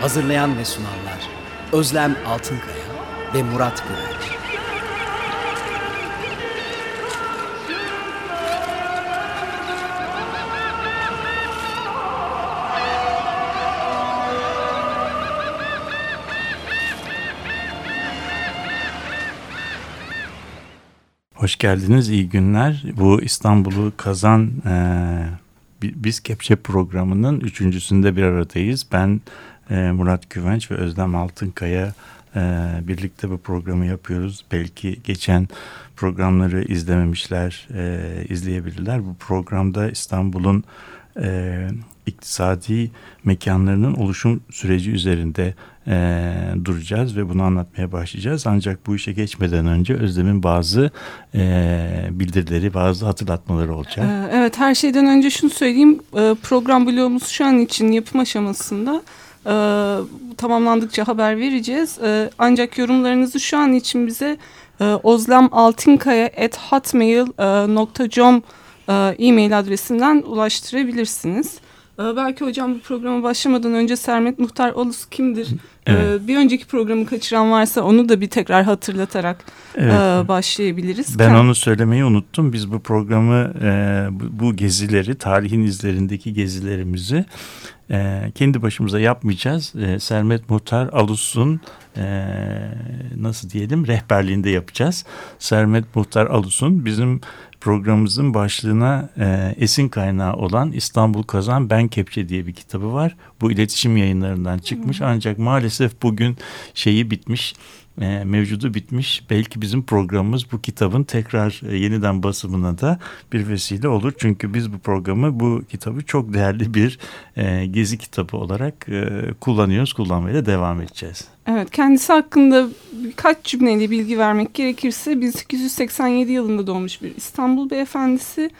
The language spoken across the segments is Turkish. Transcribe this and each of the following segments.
Hazırlayan ve sunanlar Özlem Altınkaya ve Murat Güvenç. Hoş geldiniz, iyi günler. Bu İstanbul'u kazan e, Bi- Biz Kepçe programının üçüncüsünde bir aradayız. Ben Murat Güvenç ve Özlem Altınkaya e, birlikte bu programı yapıyoruz. Belki geçen programları izlememişler, e, izleyebilirler. Bu programda İstanbul'un e, iktisadi mekanlarının oluşum süreci üzerinde duracağız ve bunu anlatmaya başlayacağız. Ancak bu işe geçmeden önce Özlem'in bazı bildirileri, bazı hatırlatmaları olacak. Ee, Evet her şeyden önce şunu söyleyeyim Ee, program bloğumuz şu an için yapım aşamasında Ee, tamamlandıkça haber vereceğiz Ee, ancak yorumlarınızı şu an için bize e, ozlemaltinkaya.hotmail.com e, e-mail adresinden ulaştırabilirsiniz. Ee, belki hocam bu programa başlamadan önce Sermet Muhtar Olus kimdir? Ee, Evet. bir önceki programı kaçıran varsa onu da bir tekrar hatırlatarak Evet. e, başlayabiliriz. Ben Kend- onu söylemeyi unuttum. Biz bu programı, e, bu, gezileri, tarihin izlerindeki gezilerimizi e, kendi başımıza yapmayacağız. Sermet Muhtar Alus'un nasıl diyelim rehberliğinde yapacağız. Sermet Muhtar Alus'un bizim programımızın başlığına e, esin kaynağı olan İstanbul Kazan Ben Kepçe diye bir kitabı var. Bu iletişim yayınlarından çıkmış. Ancak maalesef bugün şeyi bitmiş e, mevcudu bitmiş. Belki bizim programımız bu kitabın tekrar e, yeniden basımına da bir vesile olur. Çünkü biz bu programı, bu kitabı çok değerli bir e, gezi kitabı olarak e, kullanıyoruz, kullanmaya da devam edeceğiz. Evet, kendisi hakkında birkaç cümleyle bilgi vermek gerekirse 1887 yılında doğmuş bir İstanbul beyefendisi.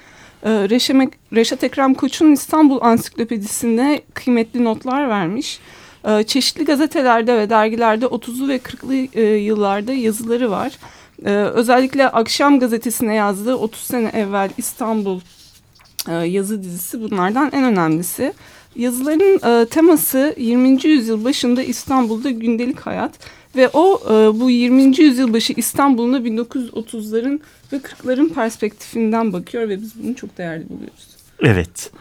Reşemek, Reşat Ekrem Koç'un İstanbul Ansiklopedisinde kıymetli notlar vermiş. Ee, Çeşitli gazetelerde ve dergilerde 30'lu ve 40'lı e, yıllarda yazıları var. Ee, Özellikle Akşam Gazetesi'ne yazdığı 30 sene evvel İstanbul e, yazı dizisi bunlardan en önemlisi. Yazıların e, teması 20. yüzyıl başında İstanbul'da gündelik hayat ve o e, bu 20. yüzyıl başı İstanbul'una 1930'ların ve 40'ların perspektifinden bakıyor ve biz bunu çok değerli buluyoruz. Evet,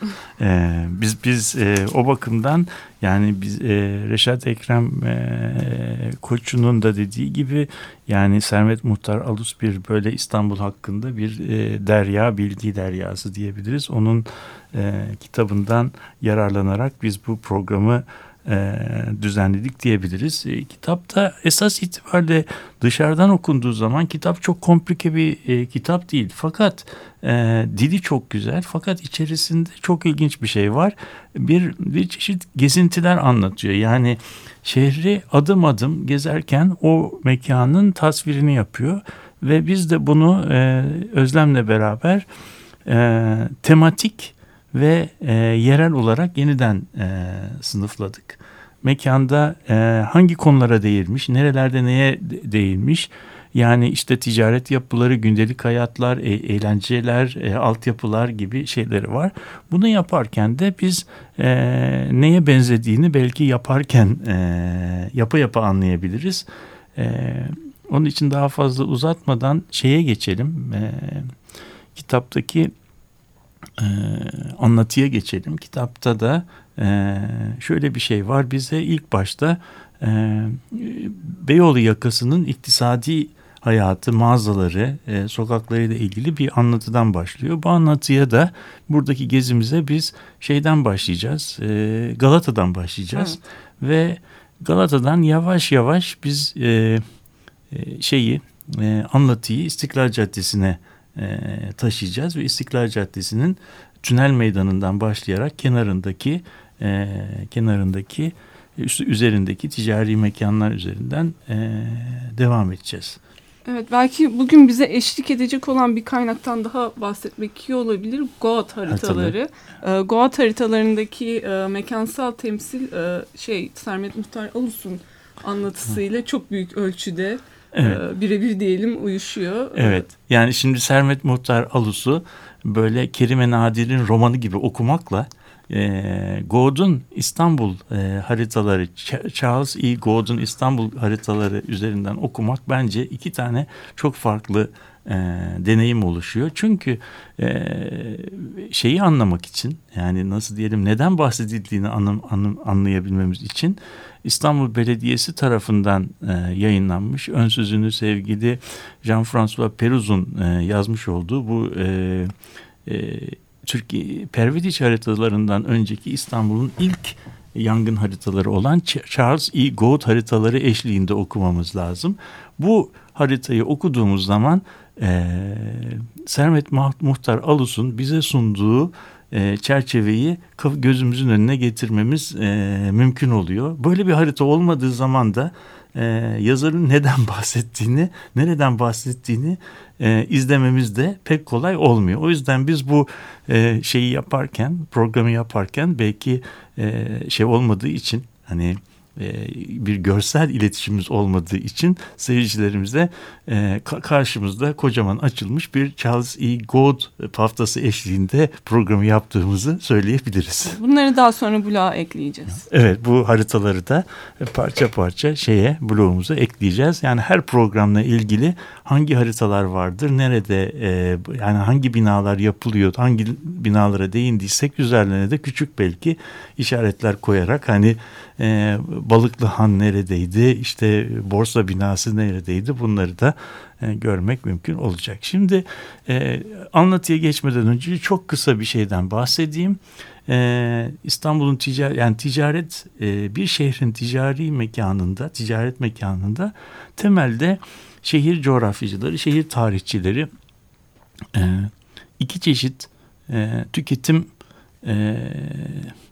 e, biz biz e, o bakımdan yani biz e, Reşat Ekrem e, Koçu'nun da dediği gibi yani Sermet Muhtar Alus bir böyle İstanbul hakkında bir e, derya bilgi deryası diyebiliriz. Onun e, kitabından yararlanarak biz bu programı e, düzenledik diyebiliriz. E, kitapta esas itibariyle dışarıdan okunduğu zaman kitap çok komplike bir e, kitap değil. Fakat dili çok güzel fakat içerisinde çok ilginç bir şey var. Bir, bir çeşit gezintiler anlatıyor. Yani şehri adım adım gezerken o mekanın tasvirini yapıyor. Ve biz de bunu Özlem'le beraber tematik ve e, yerel olarak yeniden e, sınıfladık. Mekanda e, hangi konulara değilmiş, nerelerde neye de- değilmiş, yani işte ticaret yapıları, gündelik hayatlar, e, eğlenceler, e, altyapılar gibi şeyleri var. Bunu yaparken de biz e, neye benzediğini belki yaparken e, yapa yapa anlayabiliriz. E, onun için daha fazla uzatmadan şeye geçelim. E, kitaptaki e, anlatıya geçelim. Kitapta da e, şöyle bir şey var. Bize ilk başta e, Beyoğlu yakasının iktisadi hayatı, mağazaları, e, sokaklarıyla ilgili bir anlatıdan başlıyor. Bu anlatıya da buradaki gezimize biz şeyden başlayacağız. E, Galata'dan başlayacağız. Ve Galata'dan yavaş yavaş biz e, şeyi e, anlatıyı İstiklal Caddesi'ne e, taşıyacağız ve İstiklal Caddesi'nin tünel meydanından başlayarak kenarındaki e, kenarındaki üstü üzerindeki ticari mekanlar üzerinden e, devam edeceğiz. Evet belki bugün bize eşlik edecek olan bir kaynaktan daha bahsetmek iyi olabilir. Goat haritaları. E, Goat haritalarındaki e, mekansal temsil e, şey Sermet Muhtar Alus'un anlatısıyla çok büyük ölçüde evet. e, birebir diyelim uyuşuyor. Evet yani şimdi Sermet Muhtar Alus'u böyle Kerime Nadir'in romanı gibi okumakla e, God'un İstanbul e, haritaları, Charles E. God'un İstanbul haritaları üzerinden okumak bence iki tane çok farklı e, deneyim oluşuyor. Çünkü e, şeyi anlamak için yani nasıl diyelim neden bahsedildiğini anlam, anlam, anlayabilmemiz için İstanbul Belediyesi tarafından e, yayınlanmış ön sözünü sevgili Jean-François Peruz'un e, yazmış olduğu bu e, e, Türkiye Pervidiç haritalarından önceki İstanbul'un ilk yangın haritaları olan Charles E. Gould haritaları eşliğinde okumamız lazım. Bu haritayı okuduğumuz zaman e, Sermet Muhtar Alus'un bize sunduğu e, çerçeveyi gözümüzün önüne getirmemiz e, mümkün oluyor. Böyle bir harita olmadığı zaman da e, yazarın neden bahsettiğini, nereden bahsettiğini izlememiz de pek kolay olmuyor. O yüzden biz bu şeyi yaparken, programı yaparken belki şey olmadığı için hani bir görsel iletişimimiz olmadığı için seyircilerimize e, karşımızda kocaman açılmış bir Charles E. God paftası eşliğinde programı yaptığımızı söyleyebiliriz. Bunları daha sonra bloğa ekleyeceğiz. Evet bu haritaları da parça parça şeye bloğumuza ekleyeceğiz. Yani her programla ilgili hangi haritalar vardır, nerede e, yani hangi binalar yapılıyor, hangi binalara değindiysek üzerlerine de küçük belki işaretler koyarak hani e, Balıklı Han neredeydi, işte borsa binası neredeydi bunları da e, görmek mümkün olacak. Şimdi e, anlatıya geçmeden önce çok kısa bir şeyden bahsedeyim. E, İstanbul'un ticaret yani ticaret e, bir şehrin ticari mekanında, ticaret mekanında temelde şehir coğrafyacıları, şehir tarihçileri e, iki çeşit tüketim e,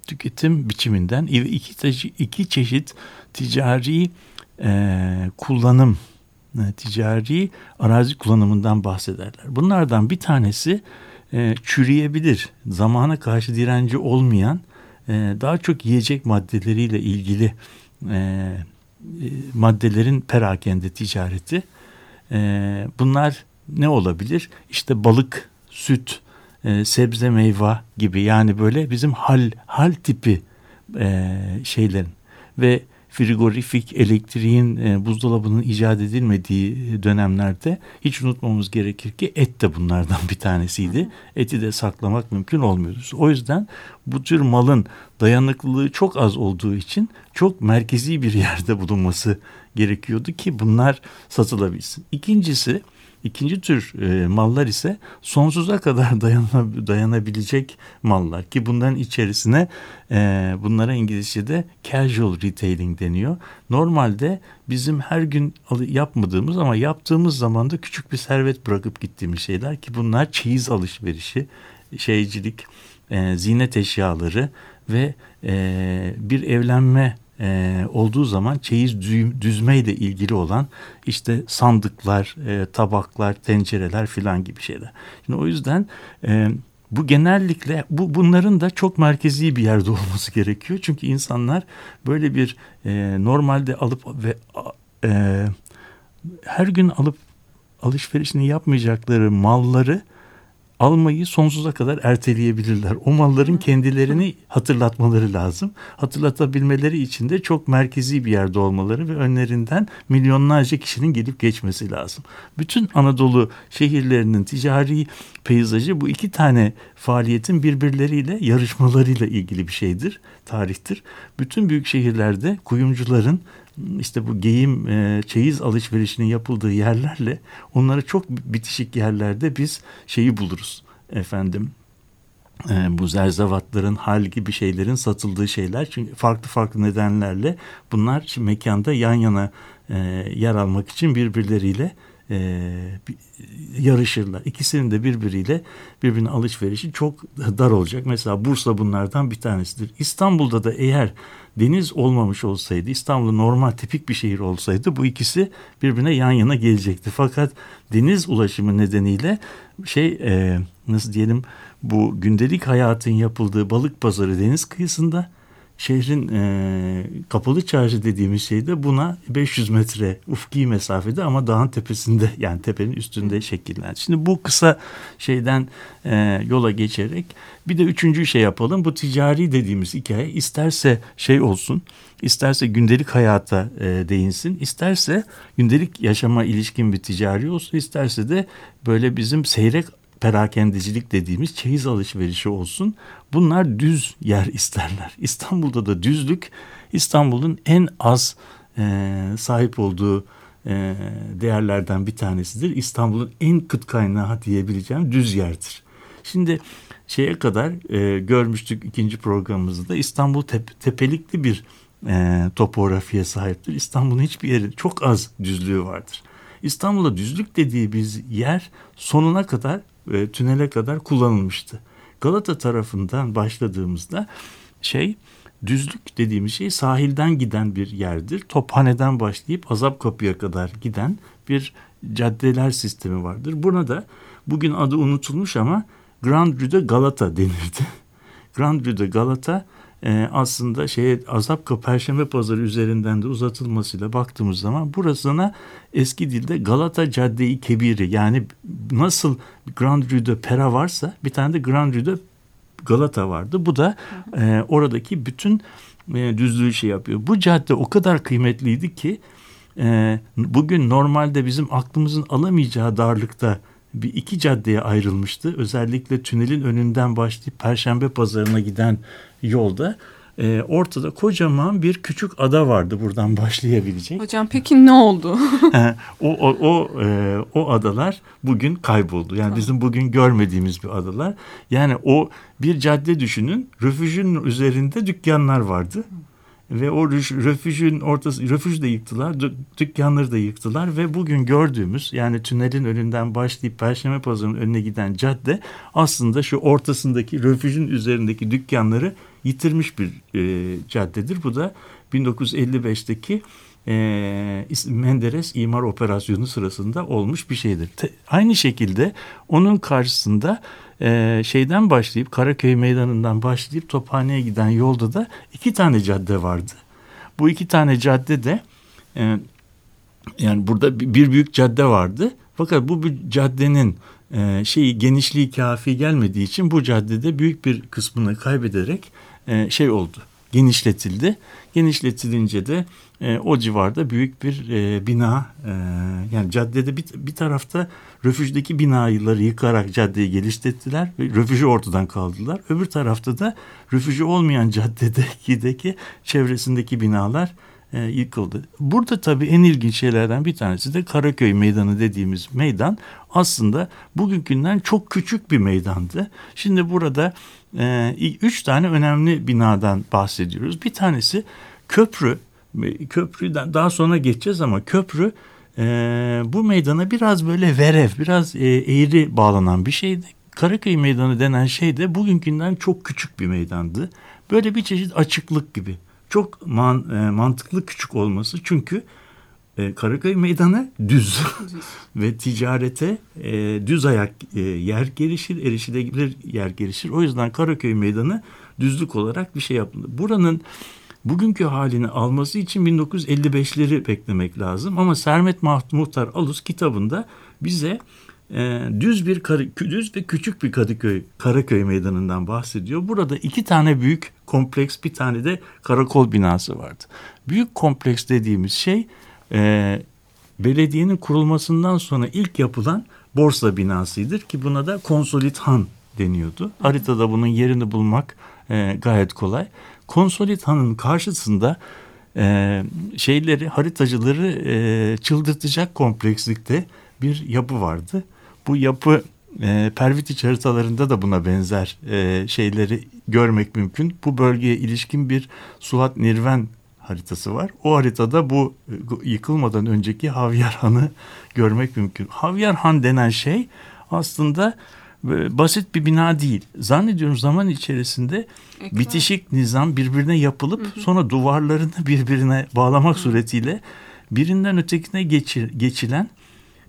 tüketim biçiminden iki, iki çeşit ticari e, kullanım, e, ticari arazi kullanımından bahsederler. Bunlardan bir tanesi e, çürüyebilir, zamana karşı direnci olmayan, e, daha çok yiyecek maddeleriyle ilgili e, e, maddelerin perakende ticareti. E, bunlar ne olabilir? İşte balık, süt, e, sebze meyve gibi yani böyle bizim hal hal tipi e, şeylerin ve frigorifik elektriğin e, buzdolabının icat edilmediği dönemlerde hiç unutmamız gerekir ki et de bunlardan bir tanesiydi. Eti de saklamak mümkün olmuyordu. O yüzden bu tür malın dayanıklılığı çok az olduğu için çok merkezi bir yerde bulunması gerekiyordu ki bunlar satılabilsin. İkincisi İkinci tür e, mallar ise sonsuza kadar dayana, dayanabilecek mallar ki bunların içerisine e, bunlara İngilizce'de casual retailing deniyor. Normalde bizim her gün yapmadığımız ama yaptığımız zaman da küçük bir servet bırakıp gittiğimiz şeyler ki bunlar çeyiz alışverişi, şeycilik, e, zinet eşyaları ve e, bir evlenme e, olduğu zaman çeyiz düzme ile ilgili olan işte sandıklar, e, tabaklar, tencereler filan gibi şeyler. Şimdi o yüzden e, bu genellikle bu bunların da çok merkezi bir yerde olması gerekiyor. Çünkü insanlar böyle bir e, normalde alıp ve e, her gün alıp alışverişini yapmayacakları malları almayı sonsuza kadar erteleyebilirler. O malların kendilerini hatırlatmaları lazım. Hatırlatabilmeleri için de çok merkezi bir yerde olmaları ve önlerinden milyonlarca kişinin gelip geçmesi lazım. Bütün Anadolu şehirlerinin ticari peyzajı bu iki tane faaliyetin birbirleriyle yarışmalarıyla ilgili bir şeydir, tarihtir. Bütün büyük şehirlerde kuyumcuların işte bu giyim e, çeyiz alışverişinin yapıldığı yerlerle onları çok bitişik yerlerde biz şeyi buluruz efendim e, bu zerzevatların hal gibi şeylerin satıldığı şeyler. Çünkü farklı farklı nedenlerle bunlar mekanda yan yana e, yer almak için birbirleriyle e, yarışırlar. İkisinin de birbiriyle birbirine alışverişi çok dar olacak. Mesela Bursa bunlardan bir tanesidir. İstanbul'da da eğer deniz olmamış olsaydı, İstanbul normal tipik bir şehir olsaydı bu ikisi birbirine yan yana gelecekti. Fakat deniz ulaşımı nedeniyle şey e, nasıl diyelim bu gündelik hayatın yapıldığı balık pazarı deniz kıyısında şehrin e, kapalı çarşı dediğimiz şey de buna 500 metre ufki mesafede ama dağın tepesinde yani tepenin üstünde şekillendi. Şimdi bu kısa şeyden e, yola geçerek bir de üçüncü şey yapalım. Bu ticari dediğimiz hikaye isterse şey olsun, isterse gündelik hayata e, değinsin, isterse gündelik yaşama ilişkin bir ticari olsun, isterse de böyle bizim seyrek perakendecilik dediğimiz çeyiz alışverişi olsun. Bunlar düz yer isterler. İstanbul'da da düzlük İstanbul'un en az e, sahip olduğu e, değerlerden bir tanesidir. İstanbul'un en kıt kaynağı diyebileceğim düz yerdir. Şimdi şeye kadar e, görmüştük ikinci programımızda İstanbul tep tepelikli bir e, topografiye sahiptir. İstanbul'un hiçbir yeri çok az düzlüğü vardır. İstanbul'da düzlük dediği biz yer sonuna kadar e, tünele kadar kullanılmıştı. Galata tarafından başladığımızda şey düzlük dediğimiz şey sahilden giden bir yerdir. Tophane'den başlayıp Azap Kapı'ya kadar giden bir caddeler sistemi vardır. Buna da bugün adı unutulmuş ama Grand Rue de Galata denirdi. Grand Rue de Galata e, aslında şeye Azapka Perşembe Pazarı üzerinden de uzatılmasıyla baktığımız zaman burasına eski dilde Galata Cadde-i Kebiri yani nasıl Grand Rue de Pera varsa bir tane de Grand Rue de Galata vardı. Bu da e, oradaki bütün e, düzlüğü şey yapıyor. Bu cadde o kadar kıymetliydi ki e, bugün normalde bizim aklımızın alamayacağı darlıkta bir iki caddeye ayrılmıştı. Özellikle tünelin önünden başlayıp Perşembe Pazarı'na giden yolda e, ortada kocaman bir küçük ada vardı buradan başlayabilecek. Hocam peki ne oldu? o o o, e, o adalar bugün kayboldu. Yani bizim bugün görmediğimiz bir adalar. Yani o bir cadde düşünün. Refüjün üzerinde dükkanlar vardı. Ve o refüjün ortası, refüj de yıktılar, dükkanları da yıktılar ve bugün gördüğümüz yani tünelin önünden başlayıp Perşembe Pazarı'nın önüne giden cadde aslında şu ortasındaki refüjün üzerindeki dükkanları yitirmiş bir e, caddedir. Bu da 1955'teki e, Menderes imar operasyonu sırasında olmuş bir şeydir. Te, aynı şekilde onun karşısında e, şeyden başlayıp Karaköy Meydanı'ndan başlayıp Tophane'ye giden yolda da iki tane cadde vardı. Bu iki tane cadde de e, yani burada bir büyük cadde vardı. Fakat bu caddenin e, şeyi genişliği kafi gelmediği için bu caddede büyük bir kısmını kaybederek e, şey oldu genişletildi. Genişletilince de e, o civarda büyük bir e, bina e, yani caddede bir, bir tarafta refüjdeki binaları yıkarak caddeyi geliştirdiler ve refüjü ortadan kaldılar. Öbür tarafta da refüjü olmayan caddedeki çevresindeki binalar e, yıkıldı. Burada tabii en ilginç şeylerden bir tanesi de Karaköy Meydanı dediğimiz meydan aslında bugünkünden çok küçük bir meydandı. Şimdi burada e, üç tane önemli binadan bahsediyoruz. Bir tanesi köprü, köprüden daha sonra geçeceğiz ama köprü e, bu meydana biraz böyle verev, biraz e, eğri bağlanan bir şeydi. Karaköy Meydanı denen şey de bugünkünden çok küçük bir meydandı. Böyle bir çeşit açıklık gibi. Çok man, e, mantıklı küçük olması çünkü e, Karaköy Meydanı düz ve ticarete e, düz ayak e, yer gelişir, erişilebilir yer gelişir. O yüzden Karaköy Meydanı düzlük olarak bir şey yapıldı. Buranın bugünkü halini alması için 1955'leri beklemek lazım. Ama Sermet Muhtar Alus kitabında bize e, düz bir düz ve küçük bir Kadıköy Karaköy meydanından bahsediyor. Burada iki tane büyük kompleks bir tane de karakol binası vardı. Büyük kompleks dediğimiz şey e, belediyenin kurulmasından sonra ilk yapılan borsa binasıdır ki buna da konsolit han deniyordu. Haritada bunun yerini bulmak e, gayet kolay. Konsolit hanın karşısında e, şeyleri haritacıları e, çıldırtacak komplekslikte bir yapı vardı. Bu yapı e, Pervitiç haritalarında da buna benzer e, şeyleri görmek mümkün. Bu bölgeye ilişkin bir Suat Nirven haritası var. O haritada bu e, yıkılmadan önceki Havyar Han'ı görmek mümkün. Havyar Han denen şey aslında e, basit bir bina değil. Zannediyorum zaman içerisinde Ekran. bitişik nizam birbirine yapılıp sonra duvarlarını birbirine bağlamak suretiyle birinden ötekine geçir, geçilen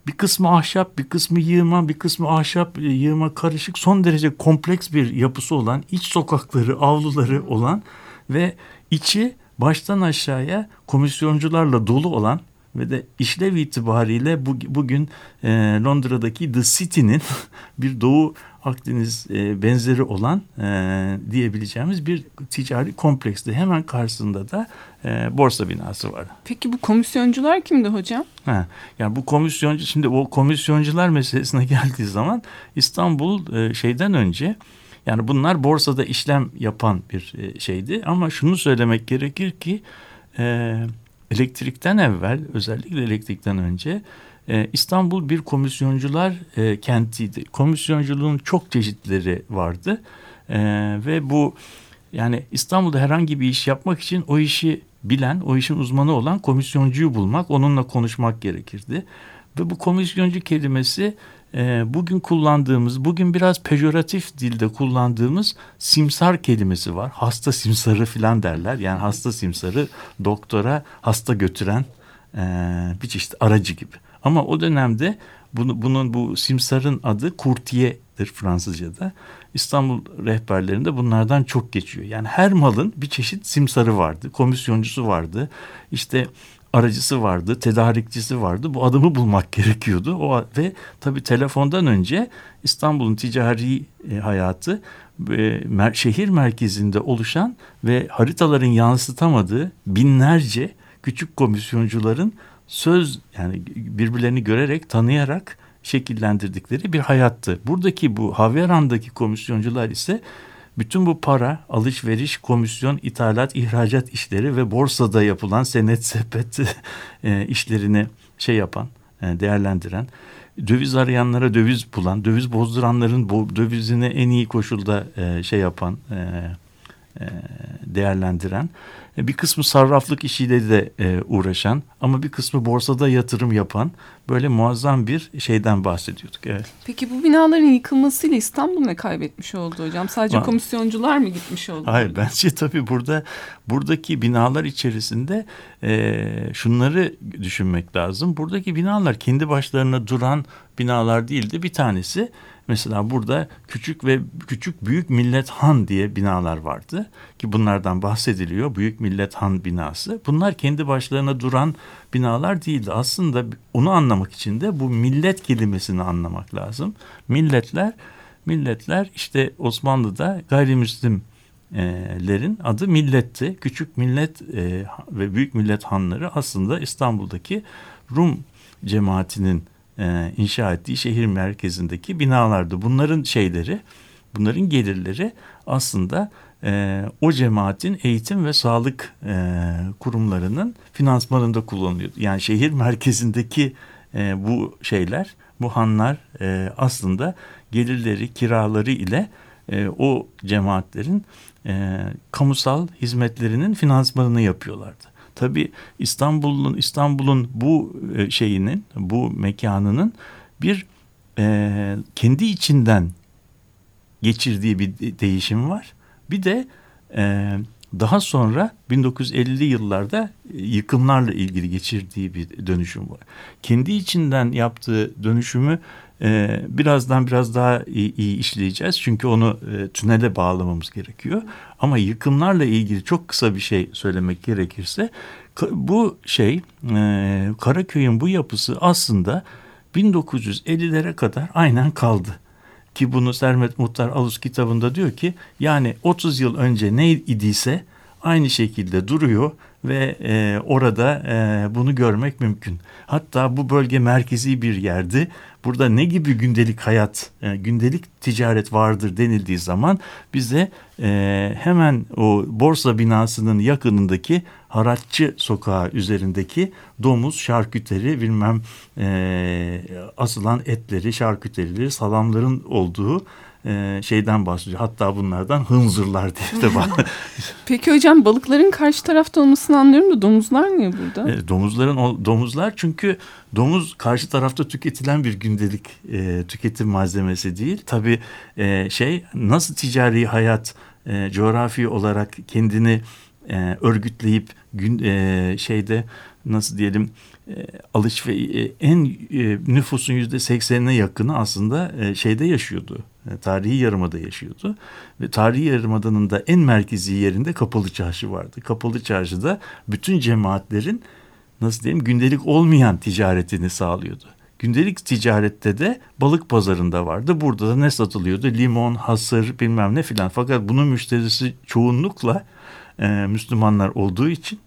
bir kısmı ahşap, bir kısmı yığma, bir kısmı ahşap, yığma karışık son derece kompleks bir yapısı olan, iç sokakları, avluları olan ve içi baştan aşağıya komisyoncularla dolu olan ve de işlev itibariyle bu, bugün e, Londra'daki The City'nin bir Doğu Akdeniz e, benzeri olan e, diyebileceğimiz bir ticari kompleksti. Hemen karşısında da e, borsa binası var. Peki bu komisyoncular kimdi hocam? Ha, yani bu komisyoncu şimdi o komisyoncular meselesine geldiği zaman İstanbul e, şeyden önce yani bunlar borsada işlem yapan bir e, şeydi ama şunu söylemek gerekir ki e, elektrikten evvel özellikle elektrikten önce e, İstanbul bir komisyoncular e, kentiydi. Komisyonculuğun çok çeşitleri vardı e, ve bu yani İstanbul'da herhangi bir iş yapmak için o işi bilen, o işin uzmanı olan komisyoncuyu bulmak, onunla konuşmak gerekirdi. Ve bu komisyoncu kelimesi e, bugün kullandığımız, bugün biraz pejoratif dilde kullandığımız simsar kelimesi var. Hasta simsarı filan derler. Yani hasta simsarı doktora hasta götüren e, bir çeşit aracı gibi. Ama o dönemde bunu, bunun bu simsarın adı kurtiyedir Fransızca'da. İstanbul rehberlerinde bunlardan çok geçiyor. Yani her malın bir çeşit simsarı vardı, komisyoncusu vardı. İşte aracısı vardı, tedarikçisi vardı. Bu adamı bulmak gerekiyordu. O ve tabii telefondan önce İstanbul'un ticari e, hayatı e, mer, şehir merkezinde oluşan ve haritaların yansıtamadığı binlerce küçük komisyoncuların söz yani birbirlerini görerek, tanıyarak şekillendirdikleri bir hayattı. Buradaki bu Havyaran'daki komisyoncular ise bütün bu para, alışveriş, komisyon, ithalat, ihracat işleri ve borsada yapılan senet sepet e, işlerini şey yapan, e, değerlendiren, döviz arayanlara döviz bulan, döviz bozduranların dövizini en iyi koşulda e, şey yapan, değerlendiren bir kısmı sarraflık işiyle de e, uğraşan ama bir kısmı borsada yatırım yapan böyle muazzam bir şeyden bahsediyorduk. Evet. Peki bu binaların yıkılmasıyla İstanbul ne kaybetmiş oldu hocam? Sadece komisyoncular mı gitmiş oldu? Hayır bence tabii burada buradaki binalar içerisinde e, şunları düşünmek lazım. Buradaki binalar kendi başlarına duran binalar değildi. Bir tanesi mesela burada küçük ve küçük büyük millet han diye binalar vardı ki bunlardan bahsediliyor. Büyük millet han binası. Bunlar kendi başlarına duran binalar değildi. Aslında onu anlamak için de bu millet kelimesini anlamak lazım. Milletler milletler işte Osmanlı'da gayrimüslim lerin adı milletti. Küçük millet e, ve büyük millet hanları aslında İstanbul'daki Rum cemaatinin e, inşa ettiği şehir merkezindeki binalardı. Bunların şeyleri, bunların gelirleri aslında e, o cemaatin eğitim ve sağlık e, kurumlarının finansmanında kullanılıyordu. Yani şehir merkezindeki e, bu şeyler, bu hanlar e, aslında gelirleri, kiraları ile e, o cemaatlerin e, kamusal hizmetlerinin finansmanını yapıyorlardı. Tabii İstanbul'un İstanbul'un bu e, şeyinin, bu mekanının bir e, kendi içinden geçirdiği bir de- değişim var. Bir de e, daha sonra 1950'li yıllarda e, yıkımlarla ilgili geçirdiği bir dönüşüm var. Kendi içinden yaptığı dönüşümü e, birazdan biraz daha iyi, iyi işleyeceğiz. Çünkü onu e, tünele bağlamamız gerekiyor. Ama yıkımlarla ilgili çok kısa bir şey söylemek gerekirse bu şey e, Karaköy'ün bu yapısı aslında 1950'lere kadar aynen kaldı. Ki bunu Sermet Muhtar Alus kitabında diyor ki yani 30 yıl önce ne idiyse aynı şekilde duruyor ve e, orada e, bunu görmek mümkün. Hatta bu bölge merkezi bir yerdi. Burada ne gibi gündelik hayat, e, gündelik ticaret vardır denildiği zaman bize e, hemen o borsa binasının yakınındaki Haratçı sokağı üzerindeki domuz, şarküteri, bilmem e, asılan etleri, şarküterileri, salamların olduğu e, şeyden bahsediyor. Hatta bunlardan hınzırlar diye de bana. Peki hocam balıkların karşı tarafta olmasını anlıyorum da domuzlar niye burada? E, domuzların o- domuzlar çünkü domuz karşı tarafta tüketilen bir gündelik e, tüketim malzemesi değil. Tabii e, şey nasıl ticari hayat e, coğrafi olarak kendini e, örgütleyip gün e, şeyde nasıl diyelim e, alış ve e, en e, nüfusun yüzde seksenine yakını aslında e, şeyde yaşıyordu. E, tarihi yarımada yaşıyordu. Ve tarihi yarımadanın da en merkezi yerinde kapalı çarşı vardı. Kapalı çarşıda bütün cemaatlerin nasıl diyeyim gündelik olmayan ticaretini sağlıyordu. Gündelik ticarette de balık pazarında vardı. Burada da ne satılıyordu? Limon, hasır bilmem ne filan. Fakat bunun müşterisi çoğunlukla e, Müslümanlar olduğu için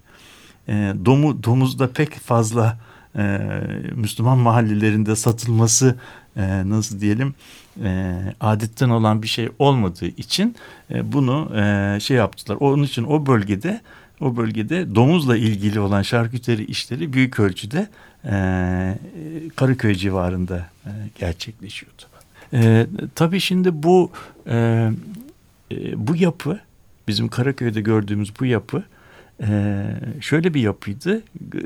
e, domu, domuzda pek fazla e, Müslüman mahallelerinde satılması e, nasıl diyelim e, adetten olan bir şey olmadığı için e, bunu e, şey yaptılar. Onun için o bölgede o bölgede domuzla ilgili olan şarküteri işleri büyük ölçüde e, Karaköy civarında e, gerçekleşiyordu. E, tabii şimdi bu e, e, bu yapı bizim Karaköy'de gördüğümüz bu yapı e, şöyle bir yapıydı.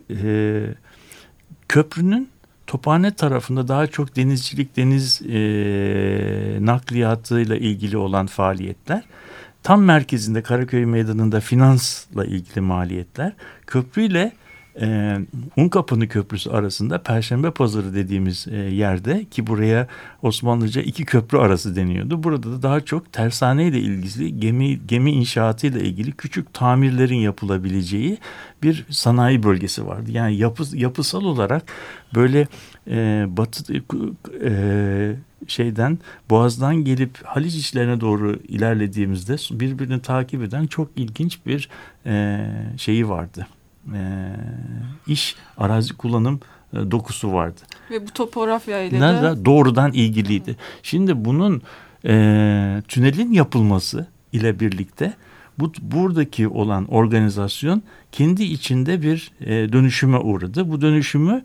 E, köprünün Tophane tarafında daha çok denizcilik, deniz e, nakliyatıyla ilgili olan faaliyetler. Tam merkezinde Karaköy Meydanı'nda finansla ilgili maliyetler. Köprüyle e, Unkapıны Köprüsü arasında Perşembe Pazarı dediğimiz e, yerde ki buraya Osmanlıca iki köprü arası deniyordu. Burada da daha çok tersane ile ilgili gemi gemi inşaatı ile ilgili küçük tamirlerin yapılabileceği bir sanayi bölgesi vardı. Yani yapı, yapısal olarak böyle e, batı e, şeyden Boğaz'dan gelip Haliç içlerine doğru ilerlediğimizde birbirini takip eden çok ilginç bir e, şeyi vardı e, iş arazi kullanım e, dokusu vardı. Ve bu topografya ile Ne de doğrudan ilgiliydi. Şimdi bunun e, tünelin yapılması ile birlikte bu buradaki olan organizasyon kendi içinde bir e, dönüşüme uğradı. Bu dönüşümü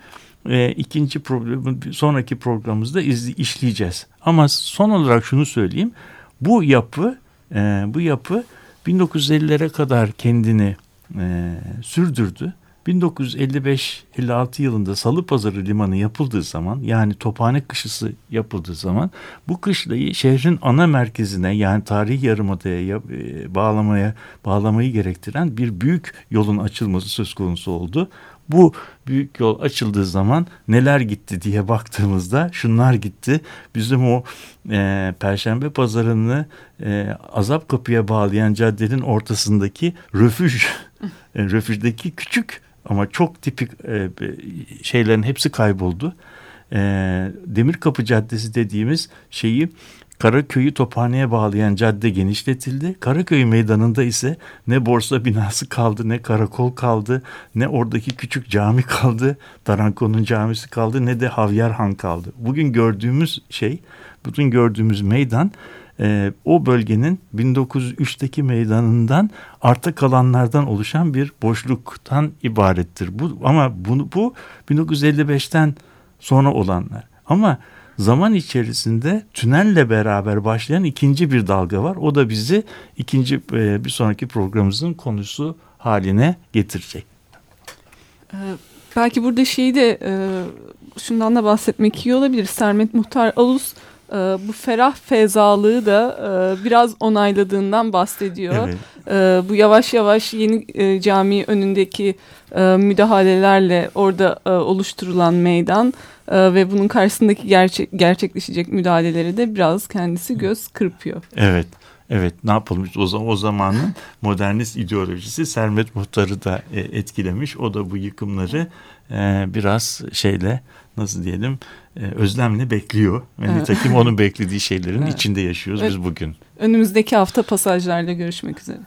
e, ikinci problem sonraki programımızda izli, işleyeceğiz. Ama son olarak şunu söyleyeyim. Bu yapı e, bu yapı 1950'lere kadar kendini e, sürdürdü. 1955-56 yılında Salıpazarı Limanı yapıldığı zaman yani Tophane Kışısı yapıldığı zaman bu kışlayı şehrin ana merkezine yani tarihi yarımadaya e, bağlamaya bağlamayı gerektiren bir büyük yolun açılması söz konusu oldu. Bu büyük yol açıldığı zaman neler gitti diye baktığımızda şunlar gitti. Bizim o e, Perşembe Pazarı'nı e, Azap Kapı'ya bağlayan caddenin ortasındaki röfüj, e, röfüjdeki küçük ama çok tipik e, şeylerin hepsi kayboldu. E, Demirkapı Caddesi dediğimiz şeyi Karaköy'ü Tophane'ye bağlayan cadde genişletildi. Karaköy meydanında ise ne borsa binası kaldı, ne karakol kaldı, ne oradaki küçük cami kaldı, Taranko'nun camisi kaldı, ne de Havyarhan kaldı. Bugün gördüğümüz şey, bugün gördüğümüz meydan e, o bölgenin 1903'teki meydanından arta kalanlardan oluşan bir boşluktan ibarettir. Bu ama bunu bu 1955'ten sonra olanlar. Ama zaman içerisinde tünelle beraber başlayan ikinci bir dalga var. O da bizi ikinci e, bir sonraki programımızın konusu haline getirecek. Ee, belki burada şeyi de e, şundan da bahsetmek iyi olabilir. Sermet Muhtar Alus e, bu ferah fezalığı da e, biraz onayladığından bahsediyor. Evet. E, bu yavaş yavaş yeni e, cami önündeki e, müdahalelerle orada e, oluşturulan meydan e, ve bunun karşısındaki gerçek, gerçekleşecek müdahaleleri de biraz kendisi göz kırpıyor. Evet. Evet ne yapalım o, zaman, o zamanın modernist ideolojisi Sermet Muhtar'ı da e, etkilemiş. O da bu yıkımları e, biraz şeyle nasıl diyelim e, özlemle bekliyor. Ve Evet. nitekim onun beklediği şeylerin Evet. içinde yaşıyoruz Evet. biz bugün. Önümüzdeki hafta pasajlarla görüşmek üzere.